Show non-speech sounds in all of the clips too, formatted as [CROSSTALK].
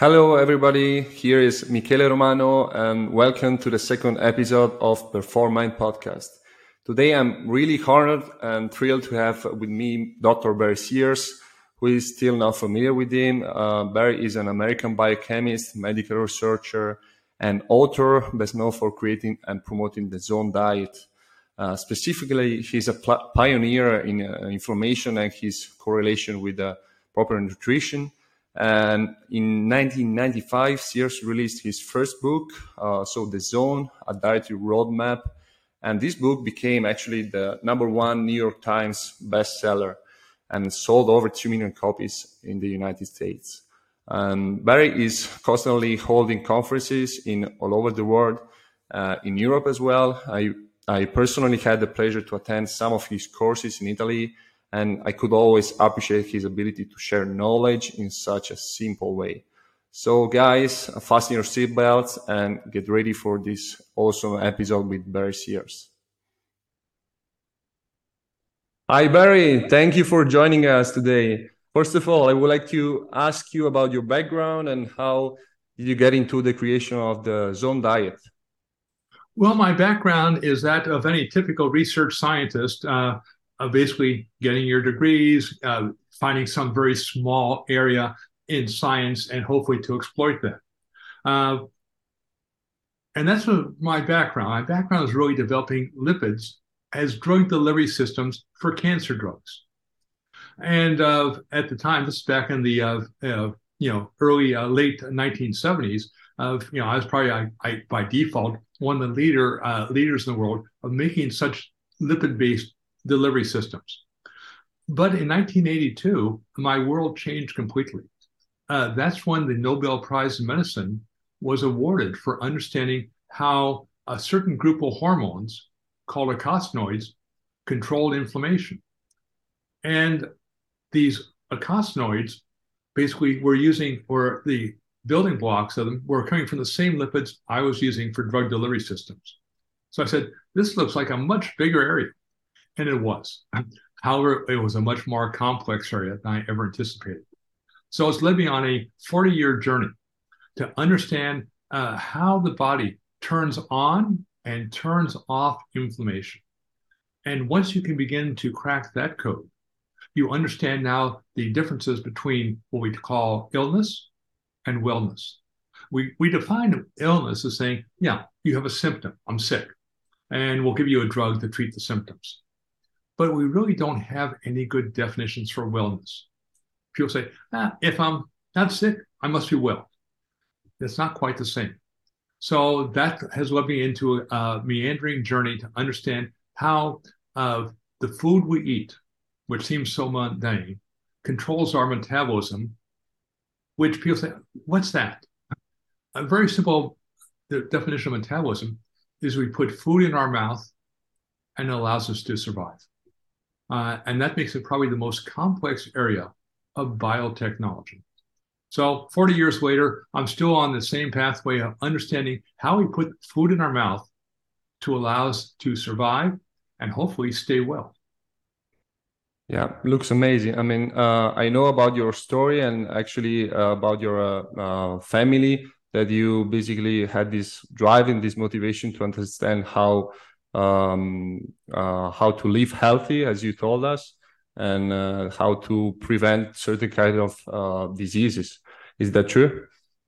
Hello, everybody. Here is Michele Romano, and welcome to the second episode of perfoRMind podcast. Today, I'm really honored and thrilled to have with me Dr. Barry Sears, who is still not familiar with him. Uh, Barry is an American biochemist, medical researcher, and author, best known for creating and promoting the Zone Diet. Uh, specifically, he's a pl- pioneer in uh, inflammation and his correlation with uh, proper nutrition. And in 1995, Sears released his first book, uh, so The Zone, a dietary roadmap. And this book became actually the number one New York Times bestseller and sold over 2 million copies in the United States. And Barry is constantly holding conferences in all over the world, uh, in Europe as well. I, I personally had the pleasure to attend some of his courses in Italy and I could always appreciate his ability to share knowledge in such a simple way. So, guys, fasten your seatbelts and get ready for this awesome episode with Barry Sears. Hi, Barry. Thank you for joining us today. First of all, I would like to ask you about your background and how did you get into the creation of the Zone Diet? Well, my background is that of any typical research scientist. Uh, uh, basically getting your degrees, uh, finding some very small area in science, and hopefully to exploit that. Uh, and that's my background. My background is really developing lipids as drug delivery systems for cancer drugs. And uh, at the time, this is back in the uh, uh, you know early late 1970s. Of you know, I was probably I, I, by default one of the leader leaders in the world of making such lipid-based delivery systems. But in 1982, my world changed completely. Uh, that's when the Nobel Prize in Medicine was awarded for understanding how a certain group of hormones called eicosanoids controlled inflammation. And these eicosanoids basically were using, or the building blocks of them were coming from the same lipids I was using for drug delivery systems. So I said, this looks like a much bigger area. And it was. However, it was a much more complex area than I ever anticipated. So it's led me on a 40 year journey to understand uh, how the body turns on and turns off inflammation. And once you can begin to crack that code, you understand now the differences between what we call illness and wellness. We, we define illness as saying, yeah, you have a symptom, I'm sick, and we'll give you a drug to treat the symptoms but we really don't have any good definitions for wellness. People say, ah, if I'm not sick, I must be well. It's not quite the same. So that has led me into a meandering journey to understand how uh, the food we eat, which seems so mundane, controls our metabolism, which people say, what's that? A very simple definition of metabolism is we put food in our mouth and it allows us to survive. Uh, and that makes it probably the most complex area of biotechnology. So 40 years later, I'm still on the same pathway of understanding how we put food in our mouth to allow us to survive and hopefully stay well. Yeah, looks amazing. I mean, uh, I know about your story and actually uh, about your uh, uh family that you basically had this drive and this motivation to understand how um, uh, how to live healthy, as you told us, and uh, how to prevent certain kind of uh, diseases. Is that true?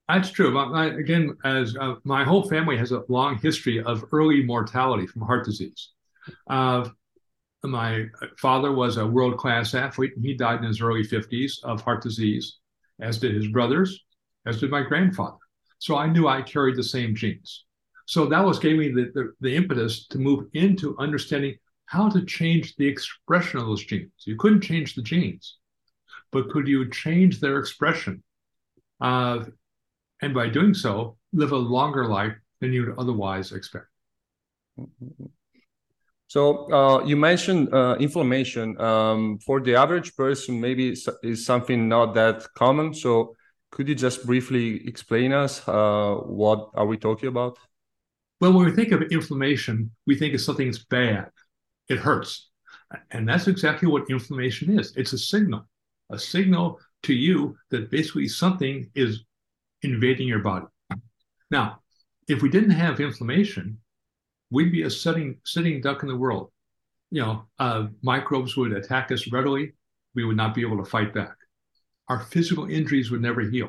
That's true. Again, as uh, my whole family has a long history of early mortality from heart disease. My father was a world class athlete, and he died in his early 50s of heart disease, as did his brothers, as did my grandfather. So I knew I carried the same genes. So that was gave me the, the, the impetus to move into understanding how to change the expression of those genes. You couldn't change the genes, but could you change their expression? Uh, and by doing so, live a longer life than you'd otherwise expect. So uh, you mentioned uh, inflammation. Um, for the average person, maybe is something not that common. So could you just briefly explain us uh, what are we talking about? Well, when we think of inflammation, we think of something that's bad. It hurts. And that's exactly what inflammation is. It's a signal, a signal to you that basically something is invading your body. Now, if we didn't have inflammation, we'd be a sitting sitting duck in the world. You know, uh, microbes would attack us readily. We would not be able to fight back. Our physical injuries would never heal.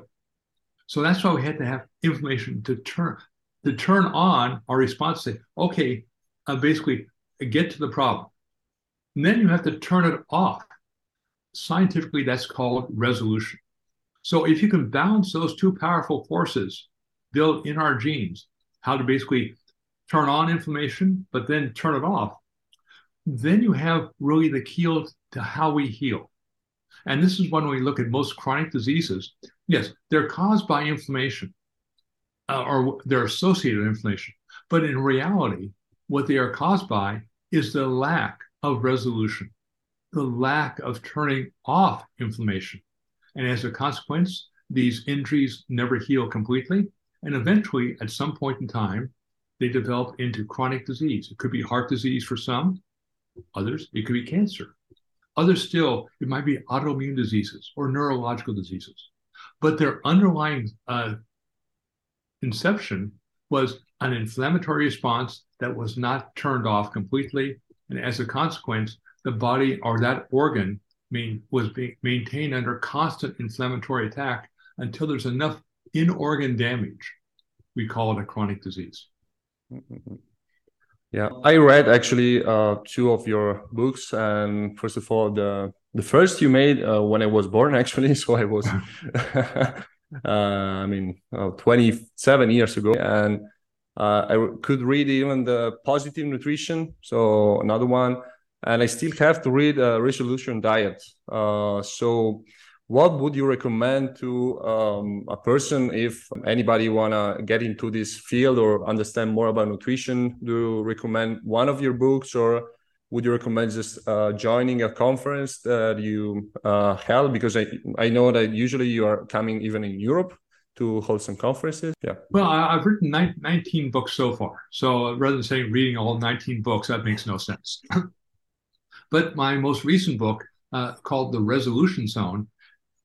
So that's why we had to have inflammation to turn to turn on our response. Say, okay, uh, basically get to the problem. And then you have to turn it off. Scientifically, that's called resolution. So if you can balance those two powerful forces built in our genes, how to basically turn on inflammation, but then turn it off, then you have really the key to how we heal. And this is when we look at most chronic diseases. Yes, they're caused by inflammation uh, or they're associated inflammation. But in reality, what they are caused by is the lack of resolution, the lack of turning off inflammation. And as a consequence, these injuries never heal completely. And eventually, at some point in time, they develop into chronic disease. It could be heart disease for some, others, it could be cancer. Others still, it might be autoimmune diseases or neurological diseases. But their underlying uh, inception was an inflammatory response that was not turned off completely. And as a consequence, the body or that organ main, was being maintained under constant inflammatory attack until there's enough in organ damage. We call it a chronic disease. Mm-hmm. [LAUGHS] Yeah, I read actually uh, two of your books, and first of all, the the first you made uh, when I was born, actually. [LAUGHS] So I was, [LAUGHS] I mean, uh, 27 years ago, and uh, I could read even the positive nutrition. So another one, and I still have to read a resolution diet. Uh, so what would you recommend to um, a person if anybody wanna get into this field or understand more about nutrition do you recommend one of your books or would you recommend just uh, joining a conference that you uh, held because I, I know that usually you are coming even in europe to hold some conferences yeah well i've written 19 books so far so rather than saying reading all 19 books that makes no sense [CLEARS THROAT] but my most recent book uh, called the resolution zone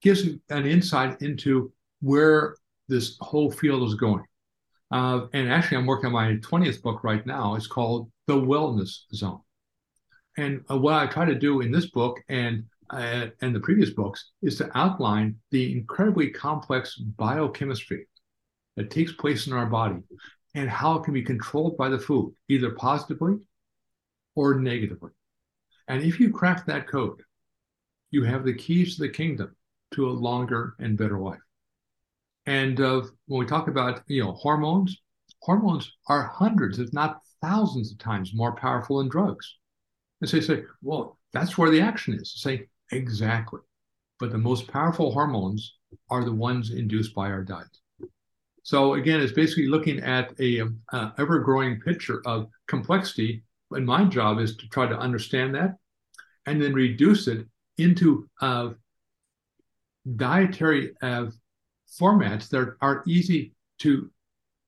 gives an insight into where this whole field is going. Uh, and actually, I'm working on my 20th book right now. It's called The Wellness Zone. And uh, what I try to do in this book and uh, and the previous books is to outline the incredibly complex biochemistry that takes place in our body and how it can be controlled by the food, either positively or negatively. And if you crack that code, you have the keys to the kingdom to a longer and better life. And uh, when we talk about you know hormones, hormones are hundreds, if not thousands of times more powerful than drugs. And so you say, well, that's where the action is. Say, exactly. But the most powerful hormones are the ones induced by our diet. So again, it's basically looking at a, a ever-growing picture of complexity. And my job is to try to understand that, and then reduce it into uh, dietary uh, formats that are easy to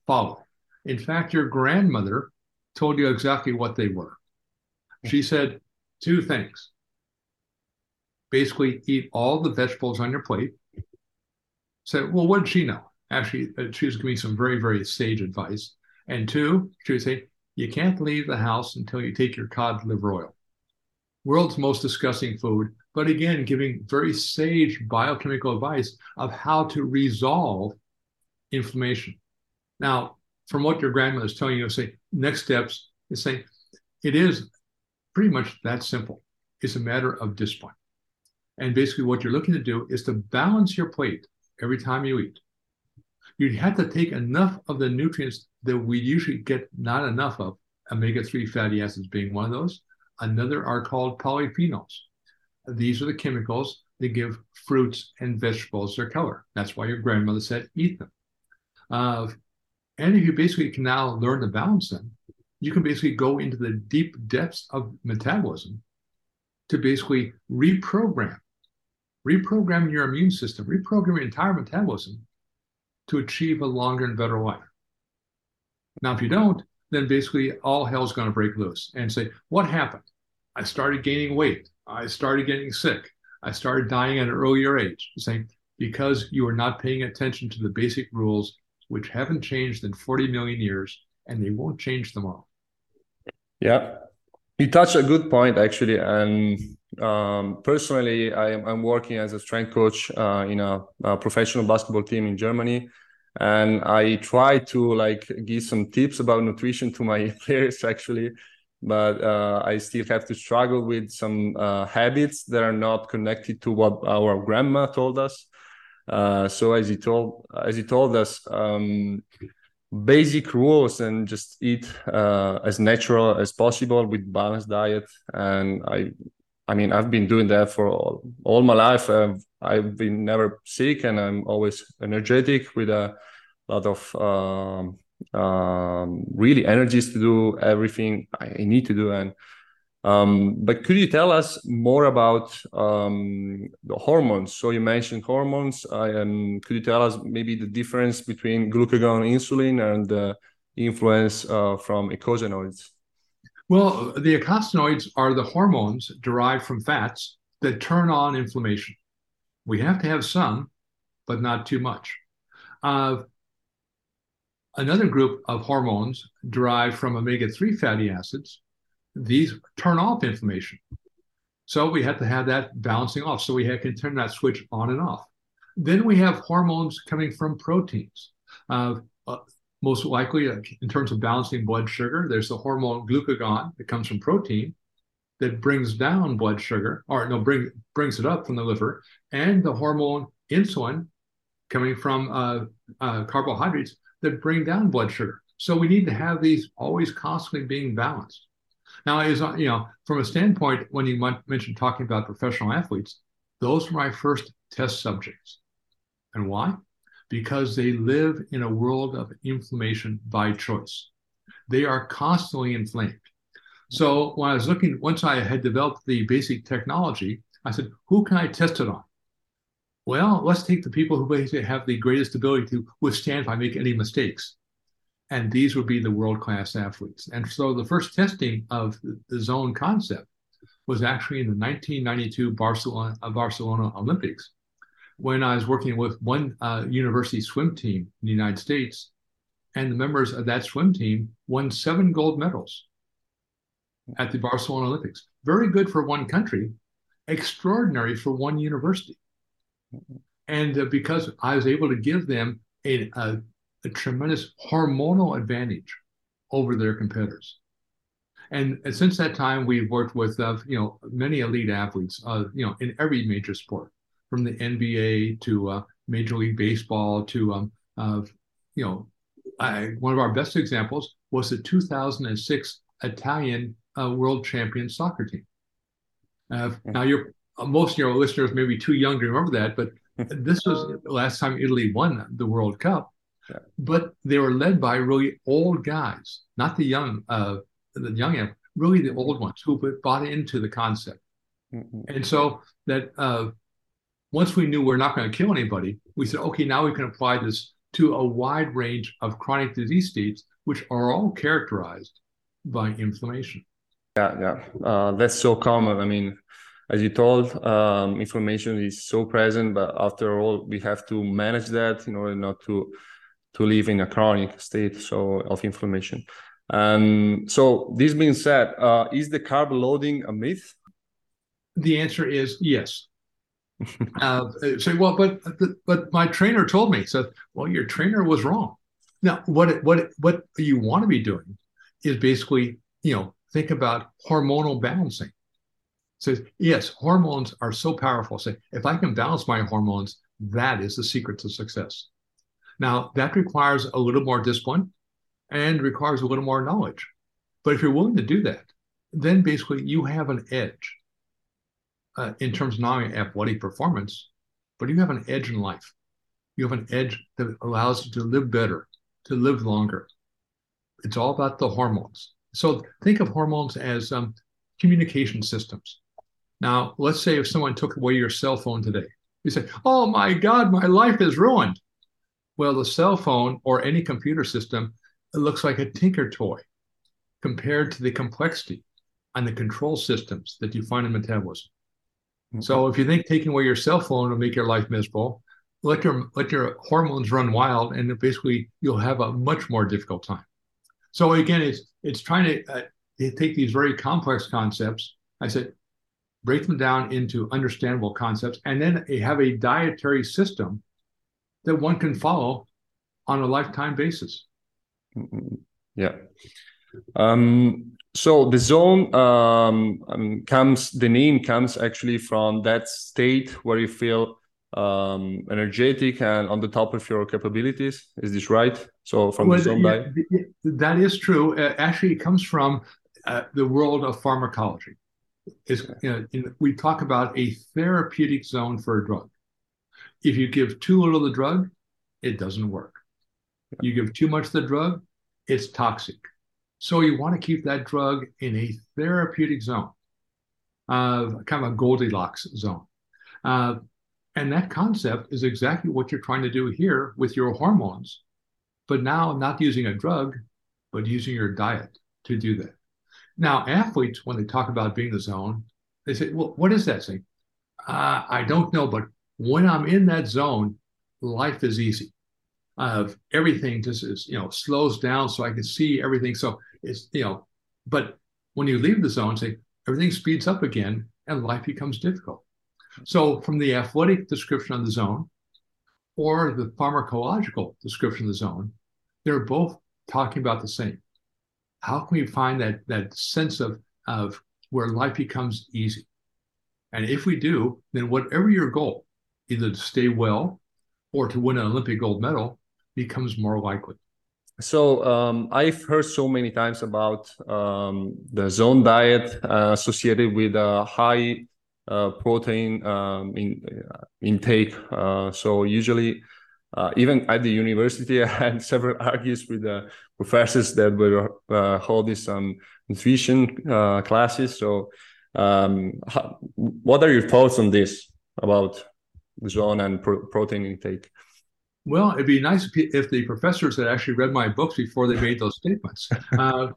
follow. In fact, your grandmother told you exactly what they were. She said two things. Basically, eat all the vegetables on your plate. Said, well, what did she know? Actually, uh, she was giving me some very, very sage advice. And two, she would say, you can't leave the house until you take your cod liver oil. World's most disgusting food, but again, giving very sage biochemical advice of how to resolve inflammation. Now, from what your grandmother is telling you, say next steps is saying it is pretty much that simple. It's a matter of discipline. And basically, what you're looking to do is to balance your plate every time you eat. You have to take enough of the nutrients that we usually get not enough of, omega 3 fatty acids being one of those. Another are called polyphenols. These are the chemicals that give fruits and vegetables their color. That's why your grandmother said eat them. Uh, and if you basically can now learn to balance them, you can basically go into the deep depths of metabolism to basically reprogram, reprogram your immune system, reprogram your entire metabolism to achieve a longer and better life. Now, if you don't, then basically all hell's going to break loose and say, what happened? I started gaining weight. I started getting sick. I started dying at an earlier age. Saying, because you are not paying attention to the basic rules, which haven't changed in 40 million years, and they won't change tomorrow. Yeah, you touched a good point actually, and um, personally, I am, I'm working as a strength coach uh, in a, a, professional basketball team in Germany, and I try to like give some tips about nutrition to my [LAUGHS] players actually, but uh, I still have to struggle with some uh, habits that are not connected to what our grandma told us. Uh, so as he told as he told us, um, basic rules and just eat uh, as natural as possible with balanced diet. And I, I mean, I've been doing that for all, all my life. I've, I've been never sick, and I'm always energetic with a lot of um, um, really energies to do everything I need to do. And um, but could you tell us more about um, the hormones? So you mentioned hormones. Um, could you tell us maybe the difference between glucagon, insulin, and the influence uh, from eicosanoids? Well, the eicosanoids are the hormones derived from fats that turn on inflammation. We have to have some, but not too much. Uh, another group of hormones derived from omega 3 fatty acids these turn off inflammation. So we have to have that balancing off. So we have, can turn that switch on and off. Then we have hormones coming from proteins. Uh, uh, most likely, uh, in terms of balancing blood sugar, there's the hormone glucagon that comes from protein that brings down blood sugar, or no, bring, brings it up from the liver, and the hormone insulin coming from uh, uh, carbohydrates that bring down blood sugar. So we need to have these always constantly being balanced. Now, is you know, from a standpoint, when you mentioned talking about professional athletes, those were my first test subjects. And why? Because they live in a world of inflammation by choice. They are constantly inflamed. So when I was looking, once I had developed the basic technology, I said, who can I test it on? Well, let's take the people who basically have the greatest ability to withstand if I make any mistakes and these would be the world class athletes. And so the first testing of the zone concept was actually in the 1992 Barcelona, uh, Barcelona Olympics when I was working with one uh, university swim team in the United States. And the members of that swim team won seven gold medals at the Barcelona Olympics. Very good for one country, extraordinary for one university. And uh, because I was able to give them a, a a tremendous hormonal advantage over their competitors. And, and since that time, we've worked with uh, you know many elite athletes, uh, you know, in every major sport, from the NBA to uh, Major League Baseball to um, you know, I, one of our best examples was the 2006 Italian uh, World Champion soccer team. Uh, now, you're most of your listeners may be too young to remember that, but [LAUGHS] this was the last time Italy won the World Cup. But they were led by really old guys, not the young, uh, the young, really the old ones who bought into the concept. Mm-hmm. And so that uh, once we knew we're not going to kill anybody, we said, okay, now we can apply this to a wide range of chronic disease states, which are all characterized by inflammation. Yeah, yeah, uh, that's so common. I mean, as you told, um, inflammation is so present, but after all, we have to manage that in order not to to live in a chronic state so of inflammation. And so, this being said, uh, is the carb loading a myth? The answer is yes. [LAUGHS] uh, say, well, but but my trainer told me. So, well, your trainer was wrong. Now, what what what you want to be doing is basically, you know, think about hormonal balancing. So, yes, hormones are so powerful. Say, if I can balance my hormones, that is the secret to success. Now, that requires a little more discipline and requires a little more knowledge. But if you're willing to do that, then basically you have an edge uh, in terms of not only athletic performance, but you have an edge in life. You have an edge that allows you to live better, to live longer. It's all about the hormones. So think of hormones as um, communication systems. Now, let's say if someone took away your cell phone today, you say, Oh my God, my life is ruined. Well, the cell phone or any computer system it looks like a tinker toy compared to the complexity and the control systems that you find in metabolism. Mm-hmm. So if you think taking away your cell phone will make your life miserable, let your let your hormones run wild, and basically you'll have a much more difficult time. So again, it's it's trying to uh, take these very complex concepts. I said, break them down into understandable concepts, and then have a dietary system that one can follow on a lifetime basis. Mm-hmm. Yeah. Um, so the zone um, um, comes, the name comes actually from that state where you feel um, energetic and on the top of your capabilities. Is this right? So from well, the zone yeah, that is true. Uh, actually, it comes from uh, the world of pharmacology. Is you know, we talk about a therapeutic zone for a drug. If you give too little of the drug, it doesn't work. You give too much of the drug, it's toxic. So you want to keep that drug in a therapeutic zone, uh, kind of a Goldilocks zone. Uh, and that concept is exactly what you're trying to do here with your hormones, but now not using a drug, but using your diet to do that. Now, athletes, when they talk about being the zone, they say, well, what is that thing? Uh, I don't know, but when I'm in that zone, life is easy. Uh, everything just is, you know, slows down so I can see everything. So it's, you know, but when you leave the zone, say everything speeds up again and life becomes difficult. So from the athletic description of the zone or the pharmacological description of the zone, they're both talking about the same. How can we find that that sense of of where life becomes easy? And if we do, then whatever your goal, either to stay well or to win an Olympic gold medal, becomes more likely. So um, I've heard so many times about um, the zone diet uh, associated with a high uh, protein um, in, uh, intake. Uh, so usually, uh, even at the university, [LAUGHS] I had several arguments with the professors that were uh, holding some nutrition classes. So, um, how, what are your thoughts on this about zone and pro- protein intake? Well, it'd be nice if the professors had actually read my books before they made those statements. [LAUGHS] Uh,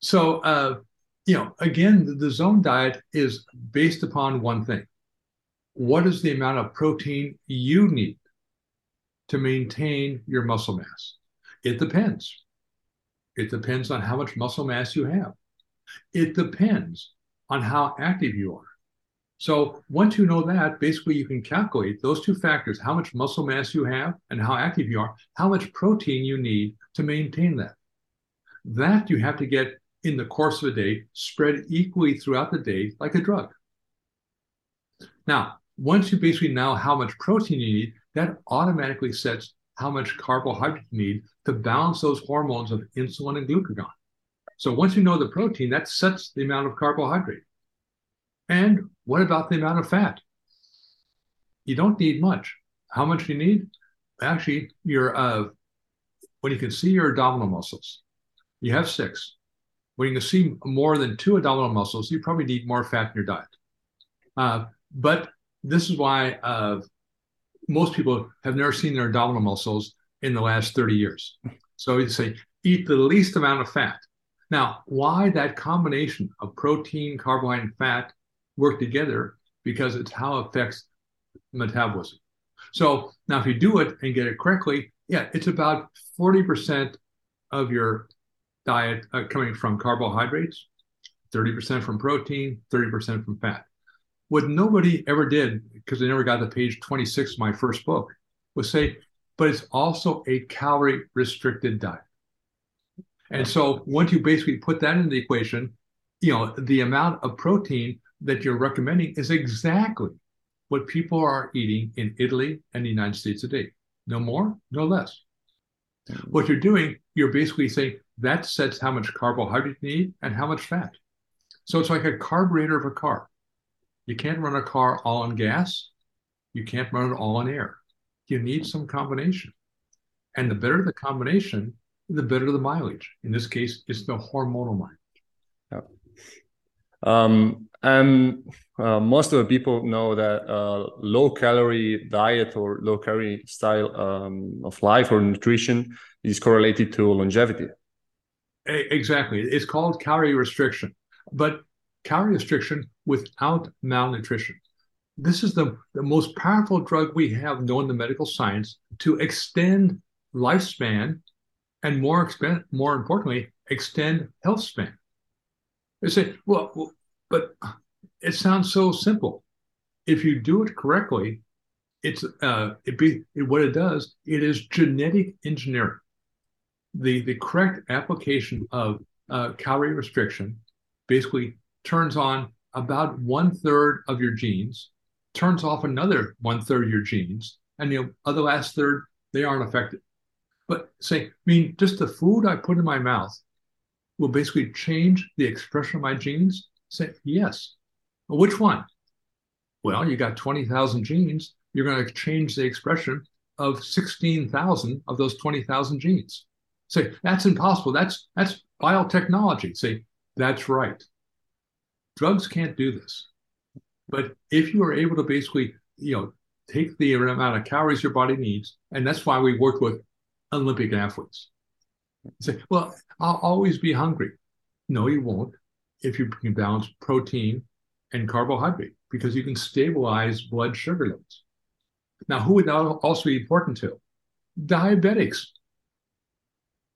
so, uh, you know, again, the, the zone diet is based upon one thing. What is the amount of protein you need to maintain your muscle mass? It depends. It depends on how much muscle mass you have. It depends on how active you are. So once you know that, basically you can calculate those two factors, how much muscle mass you have and how active you are, how much protein you need to maintain that. That you have to get in the course of a day, spread equally throughout the day like a drug. Now, once you basically know how much protein you need, that automatically sets how much carbohydrate you need to balance those hormones of insulin and glucagon. So once you know the protein, that sets the amount of carbohydrate. And what about the amount of fat? You don't need much. How much do you need? Actually, your uh, when you can see your abdominal muscles, you have six. When you can see more than two abdominal muscles, you probably need more fat in your diet. Uh, but this is why uh, most people have never seen their abdominal muscles in the last 30 years. So you say eat the least amount of fat. Now, why that combination of protein, carbohydrate, and fat work together because it's how it affects metabolism. So now, if you do it and get it correctly, yeah, it's about 40% of your diet uh, coming from carbohydrates, 30% from protein, 30% from fat. What nobody ever did, because they never got to page 26 of my first book, was say, but it's also a calorie restricted diet. And so once you basically put that in the equation, you know, the amount of protein that you're recommending is exactly what people are eating in Italy and the United States today. No more, no less. Mm. What you're doing, you're basically saying that sets how much carbohydrate you need and how much fat. So it's like a carburetor of a car. You can't run a car all on gas. You can't run it all on air. You need some combination. And the better the combination, the better the mileage. In this case, it's the hormonal mileage. Yeah. Um, and uh, most of the people know that uh, low calorie diet or low calorie style um, of life or nutrition is correlated to longevity. Exactly. It's called calorie restriction, but calorie restriction without malnutrition. this is the, the most powerful drug we have known in the medical science to extend lifespan and more expen- more importantly, extend health span. They say, well, but it sounds so simple. If you do it correctly, it's uh, it be it, what it does. It is genetic engineering. The the correct application of uh, calorie restriction basically turns on about one third of your genes, turns off another one third of your genes, and the other last third they aren't affected. But say, I mean, just the food I put in my mouth will basically change the expression of my genes. Say yes. Well, which one? Well, you got 20,000 genes. You're going to change the expression of 16,000 of those 20,000 genes. Say, that's impossible. That's that's biotechnology. Say, that's right. Drugs can't do this. But if you are able to basically, you know, take the amount of calories your body needs, and that's why we work with Olympic athletes. Say, well, I'll always be hungry. No, you won't if you can balance protein and carbohydrate because you can stabilize blood sugar levels. Now, who would that also be important to? Diabetics.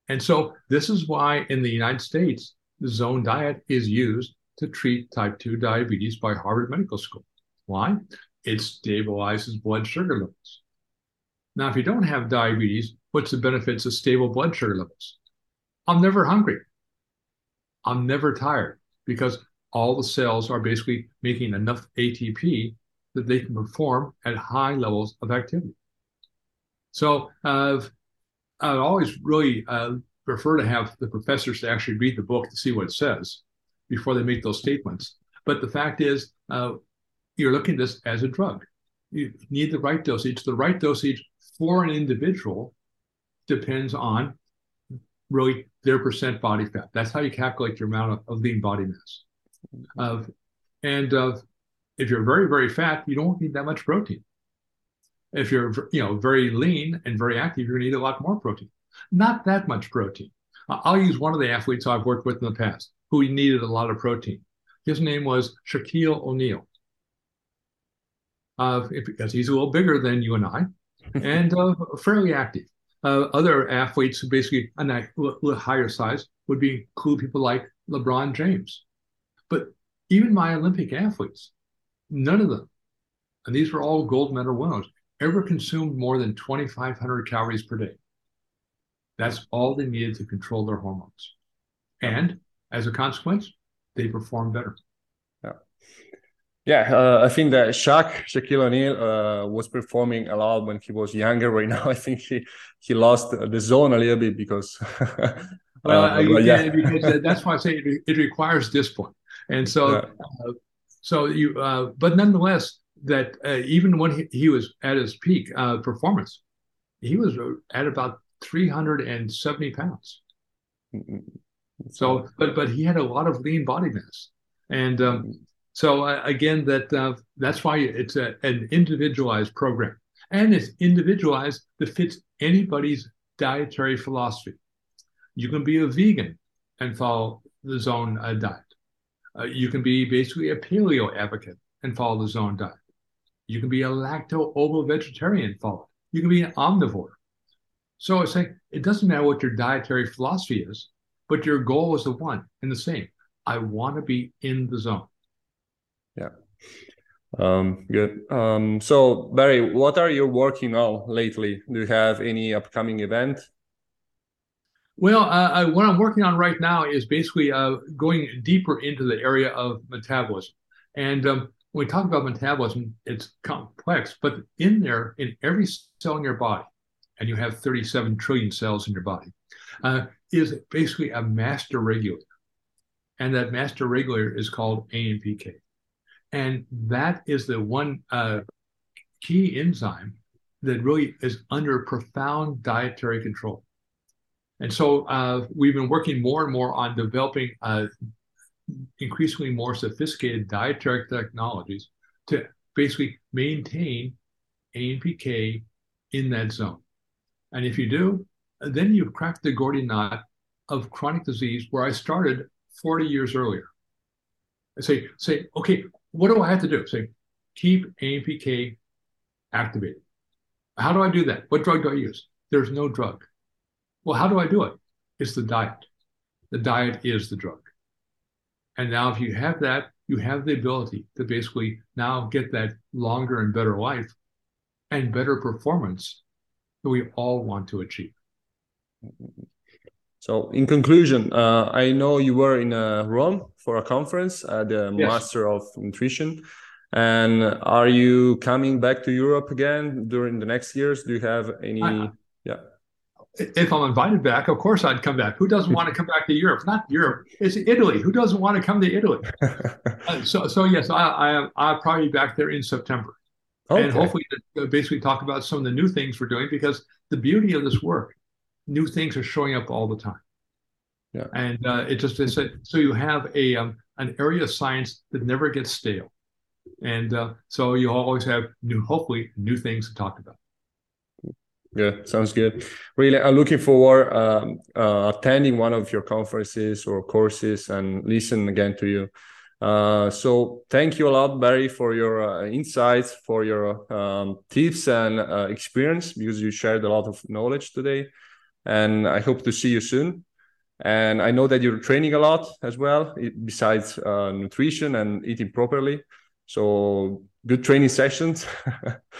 And so this is why in the United States, the zone diet is used to treat type 2 diabetes by Harvard Medical School. Why? It stabilizes blood sugar levels. Now, if you don't have diabetes, what's the benefits of stable blood sugar levels? I'm never hungry. I'm never tired because all the cells are basically making enough ATP that they can perform at high levels of activity. So uh, I always really uh, prefer to have the professors to actually read the book to see what it says before they make those statements. But the fact is, uh, you're looking at this as a drug. You need the right dosage. The right dosage for an individual depends on really their percent body fat. That's how you calculate your amount of, of lean body mass. Uh, and uh, if you're very, very fat, you don't need that much protein. If you're, you know, very lean and very active, you're to need a lot more protein. Not that much protein. I'll use one of the athletes I've worked with in the past who needed a lot of protein. His name was Shaquille O'Neal. Uh, because he's a little bigger than you and I, and uh, fairly active. Uh, other athletes who basically a little higher size would be include people like LeBron James. But even my Olympic athletes, none of them, and these were all gold medal winners, ever consumed more than 2,500 calories per day. That's all they needed to control their hormones. And as a consequence, they perform better. Yeah. Uh, I think that Shaq Shaquille O'Neal uh, was performing a lot when he was younger. Right now, [LAUGHS] I think he he lost the zone a little bit because. [LAUGHS] well, uh, yeah, because that's why I say it, it requires discipline, and so yeah. Uh, so you. Uh, but nonetheless, that uh, even when he, he, was at his peak performance, he was at about three hundred and seventy pounds. Mm-hmm. So, but but he had a lot of lean body mass, and um. So uh, again, that uh, that's why it's a, an individualized program, and it's individualized that fits anybody's dietary philosophy. You can be a vegan and follow the zone uh, diet. Uh, you can be basically a paleo advocate and follow the zone diet. You can be a lacto ovo vegetarian follow. You can be an omnivore. So I say it doesn't matter what your dietary philosophy is, but your goal is the one and the same. I want to be in the zone. Yeah. Um, good. Um, so Barry, what are you working on lately? Do you have any upcoming event? Well, uh, I, what I'm working on right now is basically uh, going deeper into the area of metabolism. And um, when we talk about metabolism, it's complex, but in there, in every cell in your body, and you have 37 trillion cells in your body, uh, is basically a master regulator. And that master regulator is called AMPK. And that is the one uh, key enzyme that really is under profound dietary control. And so uh, we've been working more and more on developing uh, increasingly more sophisticated dietary technologies to basically maintain AMPK in that zone. And if you do, then you've cracked the Gordian knot of chronic disease where I started 40 years earlier. I say, say, okay, what do I have to do? Say, keep AMPK activated. How do I do that? What drug do I use? There's no drug. Well, how do I do it? It's the diet. The diet is the drug. And now, if you have that, you have the ability to basically now get that longer and better life and better performance that we all want to achieve. Mm-hmm. So, in conclusion, uh, I know you were in uh, Rome for a conference at the yes. Master of Nutrition. And are you coming back to Europe again during the next years? Do you have any? I, yeah. If I'm invited back, of course I'd come back. Who doesn't [LAUGHS] want to come back to Europe? Not Europe. It's Italy. Who doesn't want to come to Italy? [LAUGHS] uh, so, so yes, I, I, I'll probably be back there in September, okay. and hopefully basically talk about some of the new things we're doing because the beauty of this work, new things are showing up all the time. Yeah. And uh, it just is so you have a um, an area of science that never gets stale and uh, so you always have new, hopefully, new things to talk about. Yeah, sounds good. Really, I'm looking forward um, uh, attending one of your conferences or courses and listen again to you. Uh, so thank you a lot, Barry, for your uh, insights, for your um, tips and uh, experience, because you shared a lot of knowledge today. And I hope to see you soon. And I know that you're training a lot as well, besides uh, nutrition and eating properly. So good training sessions.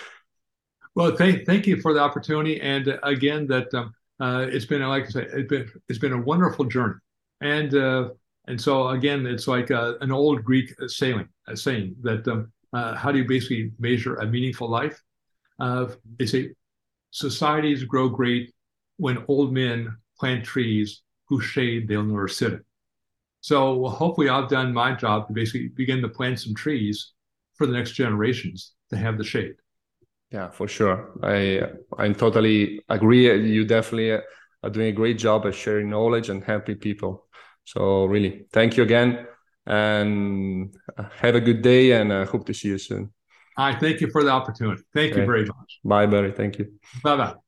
[LAUGHS] well, thank thank you for the opportunity, and uh, again, that um, uh, it's been I like I say, it's been it's been a wonderful journey, and uh, and so again, it's like uh, an old Greek saying saying that um, uh, how do you basically measure a meaningful life? they say societies grow great when old men plant trees whose shade they'll never sit in. So hopefully, I've done my job to basically begin to plant some trees for the next generations to have the shade. Yeah, for sure. I I totally agree. You definitely are doing a great job at sharing knowledge and helping people. So really, thank you again, and uh, have a good day. And I hope to see you soon. I thank you for the opportunity. Thank okay. you very much. Bye, Barry. Thank you. Bye bye.